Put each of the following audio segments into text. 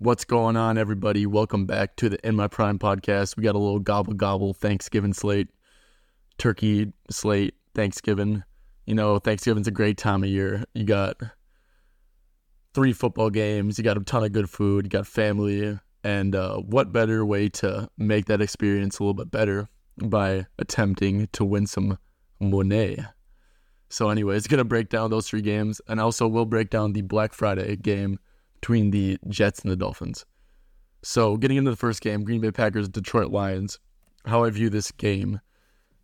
What's going on, everybody? Welcome back to the In My Prime podcast. We got a little gobble gobble Thanksgiving slate, turkey slate, Thanksgiving. You know, Thanksgiving's a great time of year. You got three football games, you got a ton of good food, you got family, and uh, what better way to make that experience a little bit better by attempting to win some money? So, anyways, gonna break down those three games, and also we'll break down the Black Friday game between the Jets and the Dolphins. So, getting into the first game, Green Bay Packers, Detroit Lions. How I view this game,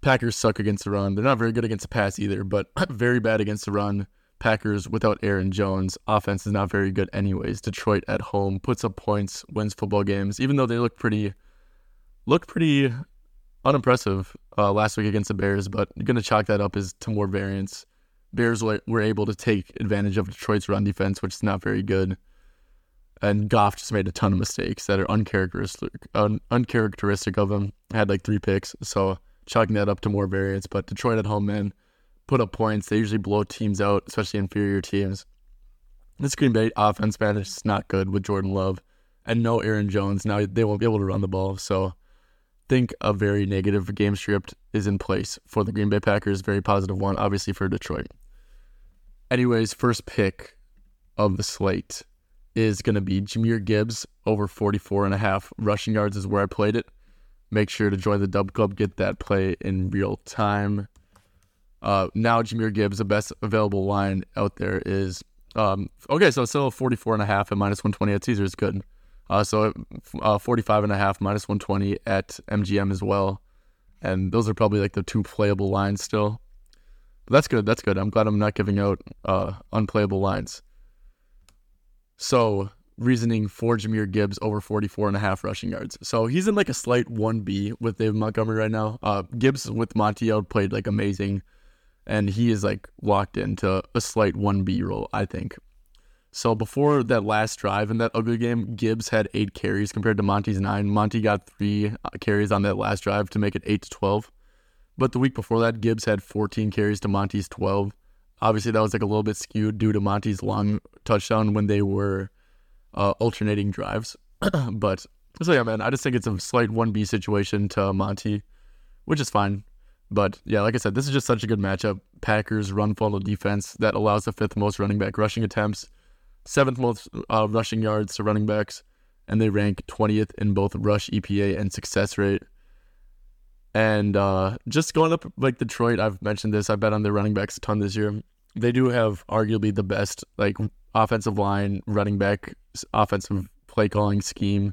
Packers suck against the run. They're not very good against the pass either, but very bad against the run. Packers without Aaron Jones, offense is not very good anyways. Detroit at home puts up points, wins football games, even though they look pretty, look pretty unimpressive uh, last week against the Bears. But going to chalk that up as to more variance. Bears were able to take advantage of Detroit's run defense, which is not very good and Goff just made a ton of mistakes that are uncharacteristic un- uncharacteristic of him. Had like three picks, so chalking that up to more variance. But Detroit at home, man, put up points. They usually blow teams out, especially inferior teams. This Green Bay offense, man, is just not good with Jordan Love and no Aaron Jones. Now they won't be able to run the ball, so think a very negative game script is in place for the Green Bay Packers. Very positive one, obviously for Detroit. Anyways, first pick of the slate is going to be Jahmyr Gibbs over 44 and a half rushing yards is where I played it. Make sure to join the Dub Club, get that play in real time. Uh, now Jahmyr Gibbs, the best available line out there is um, okay. So still 44 and a half at minus 120 at Caesar is good. Uh, so uh, 45 and a half minus 120 at MGM as well. And those are probably like the two playable lines still. But that's good. That's good. I'm glad I'm not giving out uh, unplayable lines. So reasoning for Jahmyr Gibbs over 44 and a half rushing yards. So he's in like a slight 1B with David Montgomery right now. Uh, Gibbs with Monty out played like amazing, and he is like locked into a slight 1B role, I think. So before that last drive in that ugly game, Gibbs had eight carries compared to Monty's nine. Monty got three uh, carries on that last drive to make it eight to 12. But the week before that, Gibbs had 14 carries to Monty's 12. Obviously, that was like a little bit skewed due to Monty's long touchdown when they were uh, alternating drives. but so yeah, man, I just think it's a slight one B situation to Monty, which is fine. But yeah, like I said, this is just such a good matchup. Packers run funnel defense that allows the fifth most running back rushing attempts, seventh most uh, rushing yards to running backs, and they rank 20th in both rush EPA and success rate. And uh, just going up like Detroit, I've mentioned this. I bet on their running backs a ton this year. They do have arguably the best like offensive line, running back, offensive play calling scheme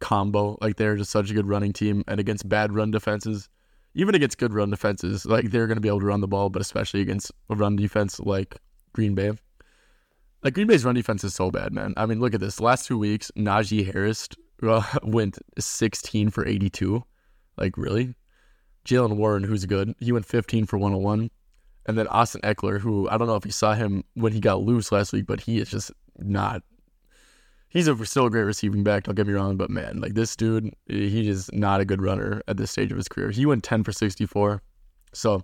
combo. Like they're just such a good running team, and against bad run defenses, even against good run defenses, like they're going to be able to run the ball. But especially against a run defense like Green Bay, like Green Bay's run defense is so bad, man. I mean, look at this. last two weeks, Najee Harris uh, went 16 for 82. Like really, Jaylen Warren, who's good, he went 15 for 101. And then Austin Ekeler, who I don't know if you saw him when he got loose last week, but he is just not. He's a, still a great receiving back, don't get me wrong, but man, like this dude, he is not a good runner at this stage of his career. He went 10 for 64. So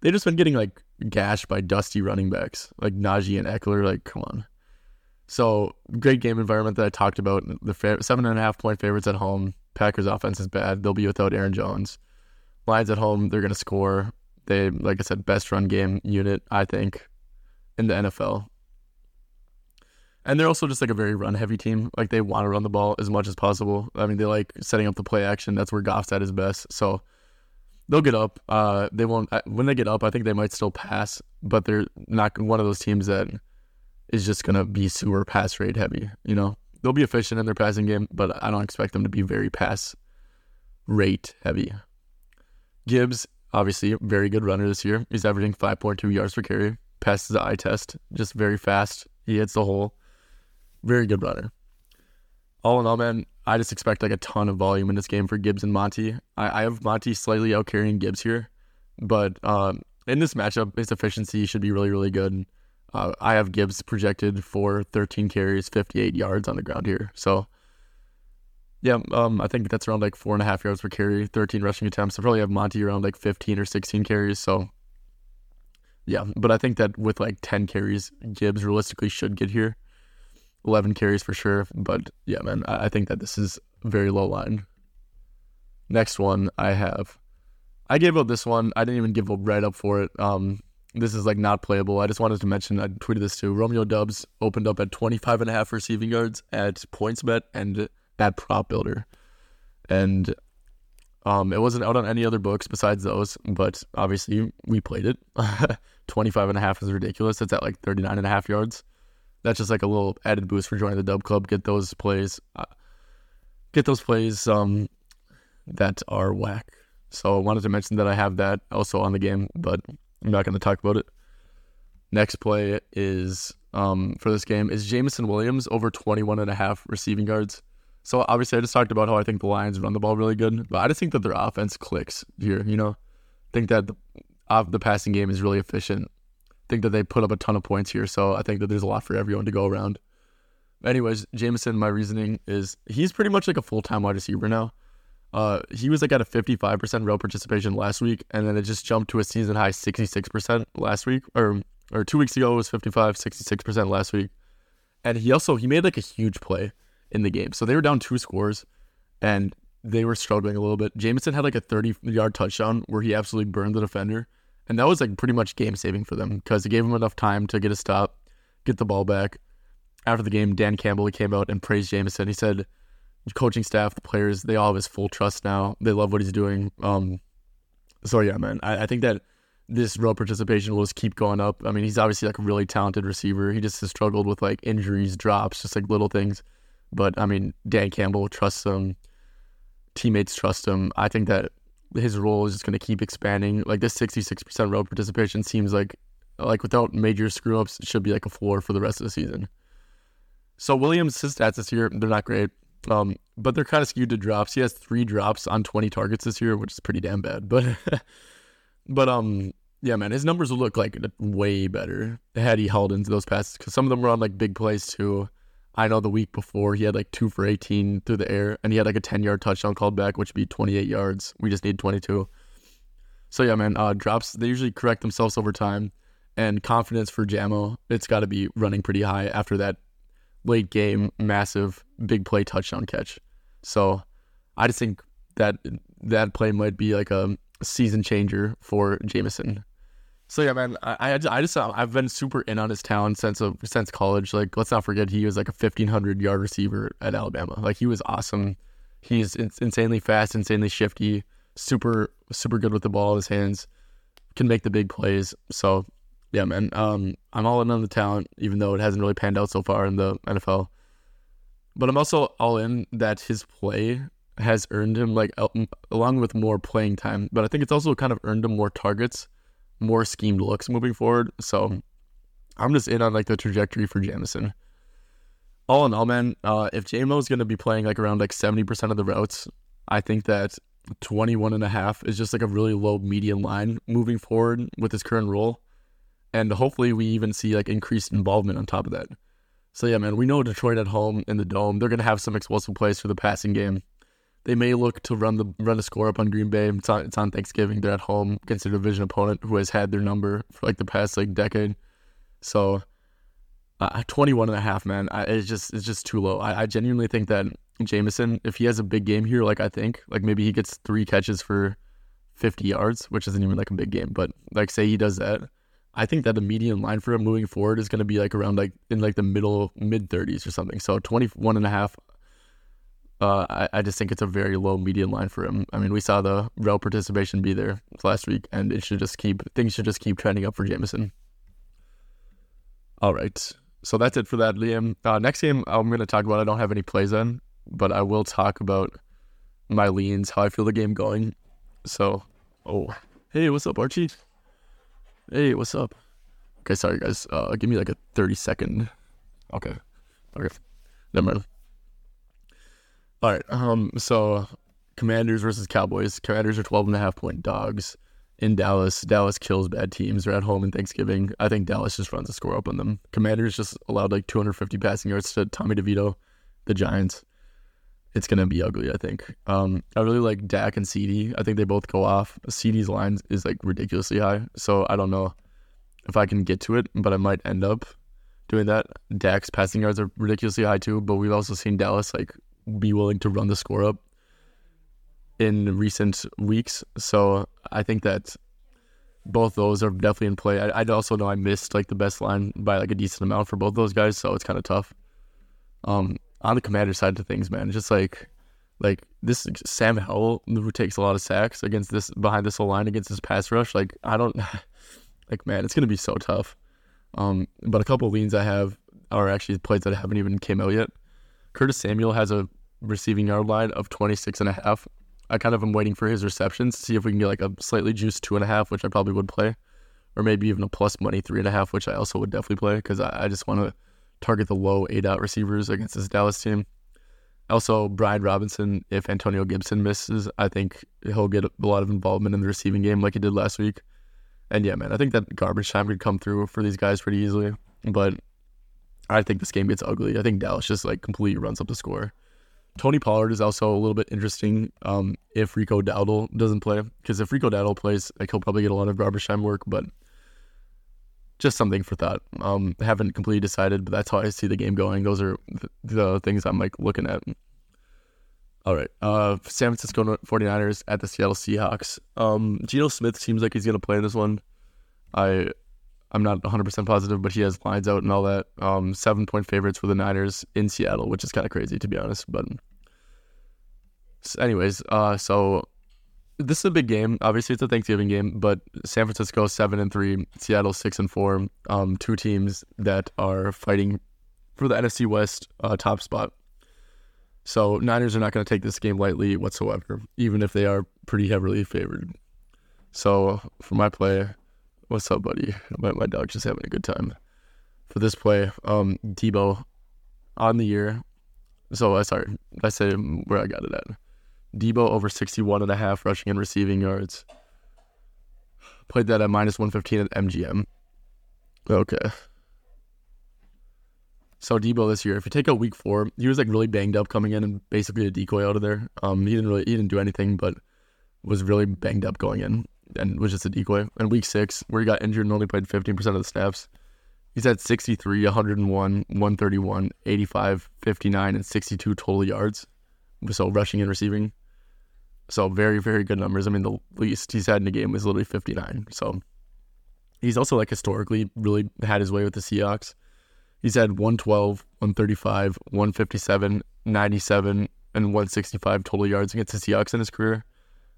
they've just been getting like gashed by dusty running backs like Najee and Ekeler. Like, come on. So great game environment that I talked about. The fa- seven and a half point favorites at home. Packers offense is bad. They'll be without Aaron Jones. Lions at home, they're going to score. They, like I said, best run game unit, I think, in the NFL. And they're also just like a very run heavy team. Like they want to run the ball as much as possible. I mean, they like setting up the play action. That's where Goff's at his best. So they'll get up. Uh, they won't. Uh, when they get up, I think they might still pass, but they're not one of those teams that is just gonna be super pass rate heavy. You know, they'll be efficient in their passing game, but I don't expect them to be very pass rate heavy. Gibbs Obviously, very good runner this year. He's averaging 5.2 yards per carry, passes the eye test, just very fast. He hits the hole. Very good runner. All in all, man, I just expect like a ton of volume in this game for Gibbs and Monty. I, I have Monty slightly out carrying Gibbs here, but um, in this matchup, his efficiency should be really, really good. Uh, I have Gibbs projected for 13 carries, 58 yards on the ground here. So yeah, um, I think that's around like four and a half yards per carry, 13 rushing attempts. I probably have Monty around like 15 or 16 carries. So, yeah, but I think that with like 10 carries, Gibbs realistically should get here. 11 carries for sure. But yeah, man, I, I think that this is very low line. Next one I have. I gave up this one. I didn't even give a write up for it. Um, this is like not playable. I just wanted to mention, I tweeted this too. Romeo Doubs opened up at 25 and a half receiving yards at PointsBet and at Prop Builder. And um, it wasn't out on any other books besides those, but obviously we played it. 25 and a half is ridiculous. It's at like 39 and a half yards. That's just like a little added boost for joining the Dub Club. Get those plays, uh, get those plays um, that are whack. So I wanted to mention that I have that also on the game, but I'm not going to talk about it. Next play is um, for this game is Jameson Williams over 21 and a half receiving yards. So obviously I just talked about how I think the Lions run the ball really good, but I just think that their offense clicks here, you know. I think that the, uh, the passing game is really efficient. I think that they put up a ton of points here, so I think that there's a lot for everyone to go around. Anyways, Jameson, my reasoning is he's pretty much like a full-time wide receiver now. Uh, he was like at a 55% route participation last week, and then it just jumped to a season high 66% last week, or or two weeks ago it was 55, 66% last week. And he also he made like a huge play in the game. So they were down two scores, and they were struggling a little bit. Jameson had like a 30 yard touchdown where he absolutely burned the defender, and that was like pretty much game saving for them because it gave him enough time to get a stop, get the ball back. After the game, Dan Campbell came out and praised Jameson. He said coaching staff, the players, they all have his full trust now. They love what he's doing. Um, so yeah, man, I, I think that this route participation will just keep going up. I mean, he's obviously like a really talented receiver. He just has struggled with like injuries, drops, just like little things. But I mean, Dan Campbell trusts him. Teammates trust him. I think that his role is just going to keep expanding. Like this 66% route participation seems like like without major screw ups, it should be like a floor for the rest of the season. So Williams' his stats this year, they're not great. Um, but they're kind of skewed to drops. He has three drops on 20 targets this year, which is pretty damn bad. But, but um, yeah, man, his numbers would look like way better had he held into those passes because some of them were on like big plays too. I know the week before he had like two for 18 through the air, and he had like a 10 yard touchdown called back, which would be 28 yards. We just need 22. So yeah, man, uh, drops they usually correct themselves over time, and confidence for Jamo, it's got to be running pretty high after that late game, massive, big play touchdown catch. So I just think that that play might be like a season changer for Jameson. So yeah, man, I, I just I've been super in on his talent since of since college. Like, let's not forget he was like a fifteen hundred yard receiver at Alabama. Like, he was awesome. He's insanely fast, insanely shifty, super super good with the ball in his hands, can make the big plays. So yeah, man. Um, I'm all in on the talent, even though it hasn't really panned out so far in the NFL. But I'm also all in that his play has earned him like along with more playing time. But I think it's also kind of earned him more targets, more schemed looks moving forward. So I'm just in on like the trajectory for Jameson. All in all, man, uh, if Jamo is going to be playing like around like 70% of the routes, I think that 21 and a half is just like a really low median line moving forward with his current role and hopefully we even see like increased involvement on top of that. So yeah, man, we know Detroit at home in the dome, they're gonna have some explosive plays for the passing game. They may look to run the run the score up on Green Bay. It's on, it's on Thanksgiving. They're at home against a division opponent who has had their number for like the past like decade. So, uh, 21 and a half, man, I, it's just it's just too low. I, I genuinely think that Jameson, if he has a big game here, like I think, like maybe he gets three catches for 50 yards, which isn't even like a big game, but like say he does that, I think that the median line for him moving forward is going to be like around like in like the middle mid 30s or something. So 21 and a half. Uh, I, I just think it's a very low median line for him. I mean, we saw the route participation be there last week, and it should just keep things should just keep trending up for Jameson. All right, so that's it for that, Liam. Uh, next game I'm going to talk about. I don't have any plays in, but I will talk about my leans, how I feel the game going. So, oh, hey, what's up, Archie? Hey, what's up? Okay, sorry guys. Uh, give me like a thirty second. Okay, okay, never mind. All right. Um. So, Commanders versus Cowboys. Commanders are 12 and a half point dogs in Dallas. Dallas kills bad teams. They're at home in Thanksgiving. I think Dallas just runs a score up on them. Commanders just allowed like 250 passing yards to Tommy DeVito, the Giants. It's gonna be ugly, I think. Um, I really like Dak and CD. I think they both go off. CD's line is like ridiculously high, so I don't know if I can get to it, but I might end up doing that. Dak's passing yards are ridiculously high too, but we've also seen Dallas like be willing to run the score up in recent weeks. So I think that both those are definitely in play. I, I also know I missed like the best line by like a decent amount for both those guys, so it's kind of tough. Um, on the commander side of things, man, it's just like like this Sam Howell who takes a lot of sacks against this behind this whole line against this pass rush. Like I don't like man, it's gonna be so tough. Um, but a couple leans I have are actually plays that haven't even came out yet. Curtis Samuel has a receiving yard line of 26 and a half. I kind of am waiting for his receptions to see if we can get like a slightly juiced two and a half, which I probably would play, or maybe even a plus money three and a half, which I also would definitely play because I, I just want to target the low aDOT receivers against this Dallas team. Also, Brian Robinson, if Antonio Gibson misses, I think he'll get a lot of involvement in the receiving game like he did last week. And yeah, man, I think that garbage time could come through for these guys pretty easily. But I think this game gets ugly. I think Dallas just like completely runs up the score. Tony Pollard is also a little bit interesting um, if Rico Dowdle doesn't play. Because if Rico Dowdle plays, like he'll probably get a lot of garbage time work, but just something for thought. Um, haven't completely decided, but that's how I see the game going. Those are the, the things I'm like looking at. All right. Uh, San Francisco 49ers at the Seattle Seahawks. Um, Geno Smith seems like he's going to play in this one. I, I'm not 100% positive, but he has lines out and all that. Um, seven point favorites for the Niners in Seattle, which is kind of crazy to be honest. But, anyways, uh, so this is a big game. Obviously, it's a Thanksgiving game, but San Francisco seven and three, Seattle six and four. Um, two teams that are fighting for the NFC West uh, top spot. So Niners are not going to take this game lightly whatsoever, even if they are pretty heavily favored. So for my play, what's up, buddy? My, my dog's just having a good time. For this play, um, Deebo on the year. So I uh, sorry, I say where I got it at. Deebo over 61 and a half rushing and receiving yards. Played that at minus 115 at MGM. Okay. So Deebo this year, if you take a week four, he was like really banged up coming in and basically a decoy out of there. Um, he didn't really he didn't do anything, but was really banged up going in and was just a decoy. And week six, where he got injured and only played 15% of the snaps, he's had 63, 101, 131, 85, 59, and 62 total yards. So rushing and receiving. So very, very good numbers. I mean, the least he's had in a game was literally 59. So he's also like historically really had his way with the Seahawks. He's had 112, 135, 157, 97, and 165 total yards against the Seahawks in his career.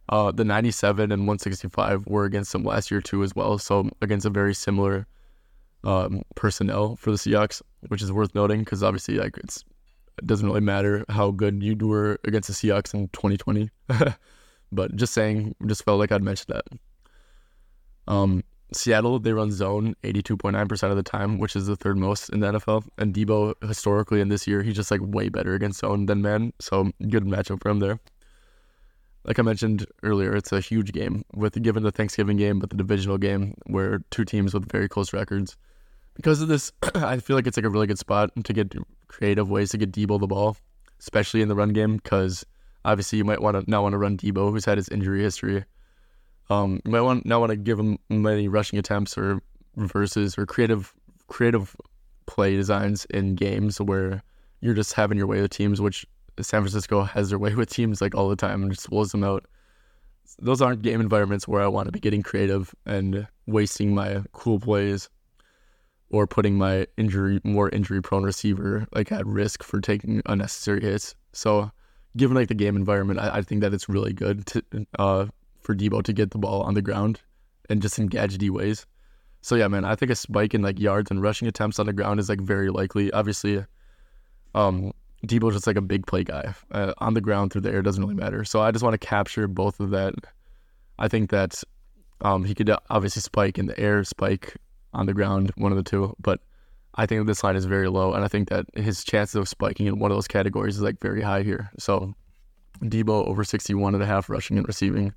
Uh, the 97 and 165 were against them last year too as well. So against a very similar um, personnel for the Seahawks, which is worth noting because obviously like it doesn't really matter how good you were against the Seahawks in 2020. but just saying, just felt like I'd mention that. Um, Seattle, they run zone 82.9% of the time, which is the third most in the NFL. And Deebo, historically, in this year, he's just like way better against zone than man. So good matchup for him there. Like I mentioned earlier, it's a huge game with given the Thanksgiving game, but the divisional game where two teams with very close records because of this, I feel like it's like a really good spot to get creative ways to get Deebo the ball, especially in the run game. Because obviously, you might want to not want to run Deebo, who's had his injury history. Um, you might want not want to give him many rushing attempts or reverses or creative creative play designs in games where you're just having your way with teams, which San Francisco has their way with teams like all the time and just blows them out. Those aren't game environments where I want to be getting creative and wasting my cool plays or putting my injury more injury prone receiver like at risk for taking unnecessary hits. So given like the game environment, I, I think that it's really good to uh, for Deebo to get the ball on the ground and just in gadgety ways. So yeah, man, I think a spike in like yards and rushing attempts on the ground is like very likely. Obviously, um, Deebo's just like a big play guy uh, on the ground through the air doesn't really matter. So I just want to capture both of that. I think that um, he could obviously spike in the air, spike on the ground, one of the two. But I think this line is very low, and I think that his chances of spiking in one of those categories is like very high here. So Deebo over 61 and a half rushing and receiving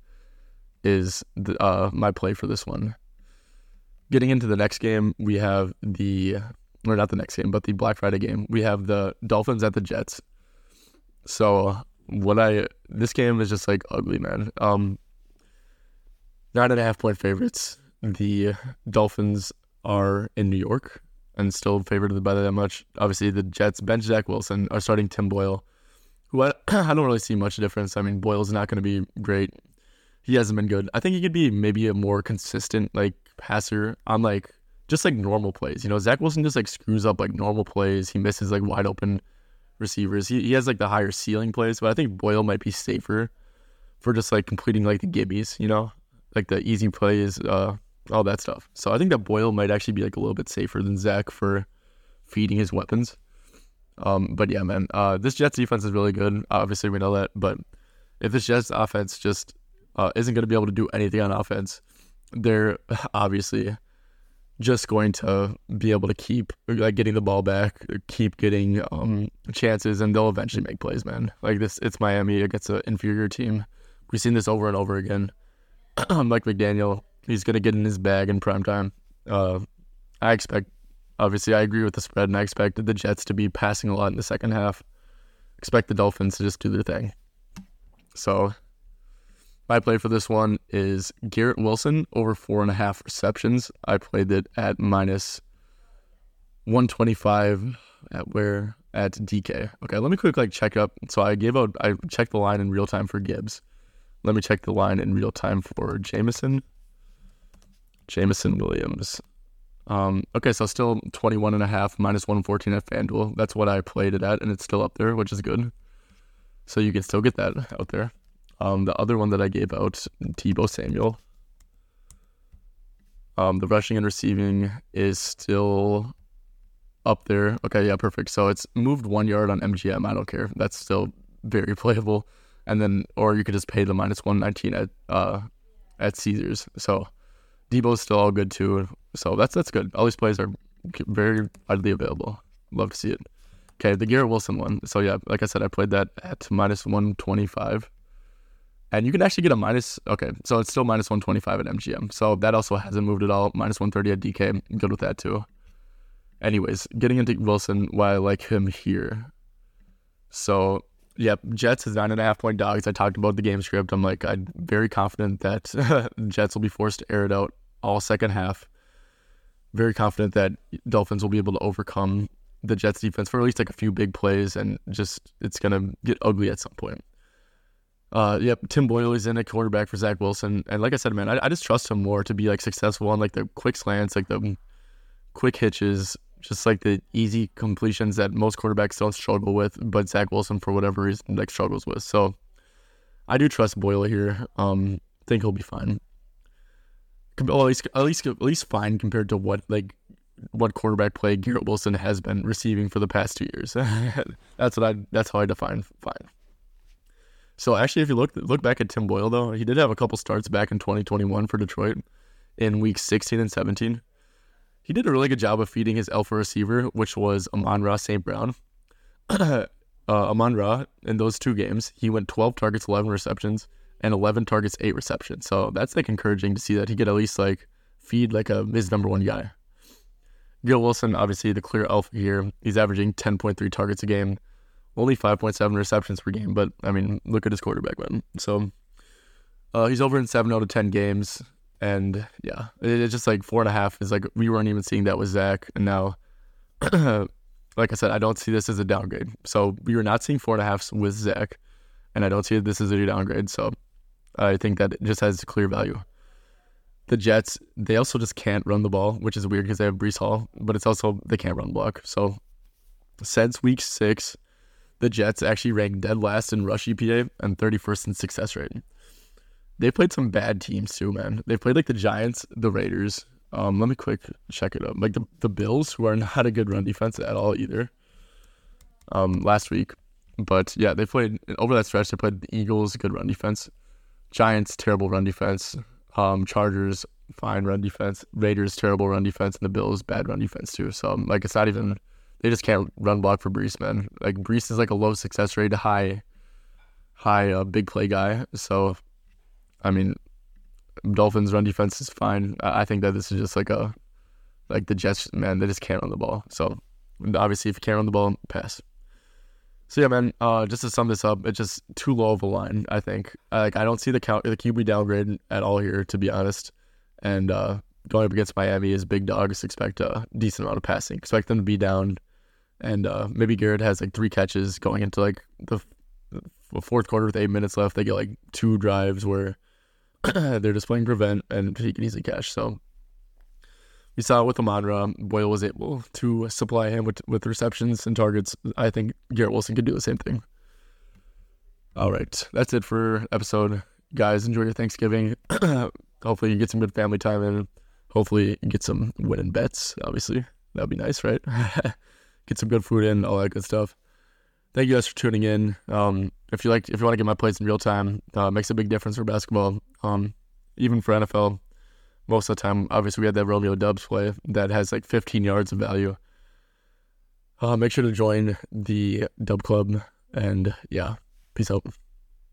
is the, uh, my play for this one. Getting into the next game, we have the or not the next game, but the Black Friday game. We have the Dolphins at the Jets. So what I this game is just like ugly, man. Um, nine and a half point favorites. The Dolphins are in New York, and still favored by that much. Obviously, the Jets bench Zach Wilson are starting Tim Boyle, who I, I don't really see much difference. I mean, Boyle's not going to be great. He hasn't been good. I think he could be maybe a more consistent like passer on like just like normal plays. You know, Zach Wilson just like screws up like normal plays. He misses like wide open receivers. He, he has like the higher ceiling plays, but I think Boyle might be safer for just like completing like the gibbies, you know, like the easy plays, uh, all that stuff. So I think that Boyle might actually be like a little bit safer than Zach for feeding his weapons. Um, but yeah, man, uh, this Jets defense is really good. Obviously, we know that. But if this Jets offense just uh, isn't going to be able to do anything on offense, they're obviously just going to be able to keep like getting the ball back, keep getting um, chances, and they'll eventually make plays, man. Like this, it's Miami against an inferior team. We've seen this over and over again. Mike McDaniel, he's gonna get in his bag in prime time. Uh, I expect, obviously, I agree with the spread, and I expect the Jets to be passing a lot in the second half. Expect the Dolphins to just do their thing. So, my play for this one is Garrett Wilson over four and a half receptions. I played it at minus 125 at where at DK. Okay, let me quick like check up. So I gave out I checked the line in real time for Gibbs. Let me check the line in real time for Jameson. Jameson Williams. Um, okay, so still 21 and a half minus 114 at FanDuel. That's what I played it at, and it's still up there, which is good. So you can still get that out there. Um, the other one that I gave out, Deebo Samuel. Um, the rushing and receiving is still up there. Okay, yeah, perfect. So it's moved one yard on MGM. I don't care. That's still very playable and then or you could just pay the minus one nineteen at uh at Caesars. So Deebo's still all good too. So that's that's good. All these plays are very widely available. Love to see it. Okay, the Garrett Wilson one. So yeah, like I said, I played that at minus one twenty five. And you can actually get a minus okay, so it's still minus one twenty five at MGM. So that also hasn't moved at all. Minus one thirty at DK. Good with that too. Anyways, getting into Wilson, why I like him here. So Yep, Jets is nine and a half point dogs. I talked about the game script. I'm like, I'm very confident that Jets will be forced to air it out all second half. Very confident that Dolphins will be able to overcome the Jets defense for at least like a few big plays, and just it's gonna get ugly at some point. Uh, yep, Tim Boyle is in a quarterback for Zach Wilson, and like I said, man, I, I just trust him more to be like successful on like the quick slants, like the quick hitches, just like the easy completions that most quarterbacks don't struggle with, but Zach Wilson for whatever reason like struggles with. So I do trust Boyle here. Um, think he'll be fine. Well, at least at least at least fine compared to what like what quarterback play Garrett Wilson has been receiving for the past two years. that's what I that's how I define fine. So actually, if you look look back at Tim Boyle though, he did have a couple starts back in 2021 for Detroit in weeks 16 and 17 he did a really good job of feeding his alpha receiver, which was Amon-Ra St. Brown. uh, Amon-Ra, in those two games, he went 12 targets, 11 receptions, and 11 targets, 8 receptions. So that's like encouraging to see that he could at least like feed like a his number one guy. Gil Wilson, obviously the clear alpha here. He's averaging 10.3 targets a game, only 5.7 receptions per game. But I mean, look at his quarterback, man. So uh, he's over in seven out of 10 games. And yeah, it's just like four and a half is like we weren't even seeing that with Zach, and now, like I said, I don't see this as a downgrade. So we were not seeing four and a half with Zach, and I don't see this as a downgrade. So I think that it just has clear value. The Jets, they also just can't run the ball, which is weird because they have Breece Hall, but it's also they can't run block. So since week six, the Jets actually ranked dead last in rush EPA and 31st in success rate they played some bad teams too, man. They played like the Giants, the Raiders. Um, let me quick check it up. Like the, the Bills, who are not a good run defense at all either. Um, last week, but yeah, they played over that stretch. They played the Eagles, good run defense. Giants, terrible run defense. Um, Chargers, fine run defense. Raiders, terrible run defense, and the Bills, bad run defense too. So like, it's not even. They just can't run block for Breece, man. Like Breece is like a low success rate, high, high uh, big play guy. So I mean, Dolphins run defense is fine. I think that this is just like a like the Jets, man, they just can't run the ball. So obviously, if you can't run the ball, pass. So yeah, man. Uh, just to sum this up, it's just too low of a line. I think. Like I don't see the count the QB downgrade at all here, to be honest. And uh, going up against Miami is big dogs, expect a decent amount of passing. Expect them to be down, and uh, maybe Garrett has like three catches going into like the, fourth quarter with eight minutes left. They get like two drives where they're just playing prevent, and he can easily catch. So we saw with Amon-Ra, Boyle was able to supply him with with receptions and targets. I think Garrett Wilson could do the same thing. All right, that's it for episode. Guys, enjoy your Thanksgiving. Hopefully, you get some good family time in. Hopefully, you get some winning bets. Obviously, that'd be nice, right? get some good food in, all that good stuff. Thank you guys for tuning in. Um, if you like, if you want to get my plays in real time, uh, makes a big difference for basketball. Um, even for NFL, most of the time, obviously, we had that Romeo Doubs play that has like 15 yards of value. Uh, make sure to join the Dub Club, and yeah, peace out.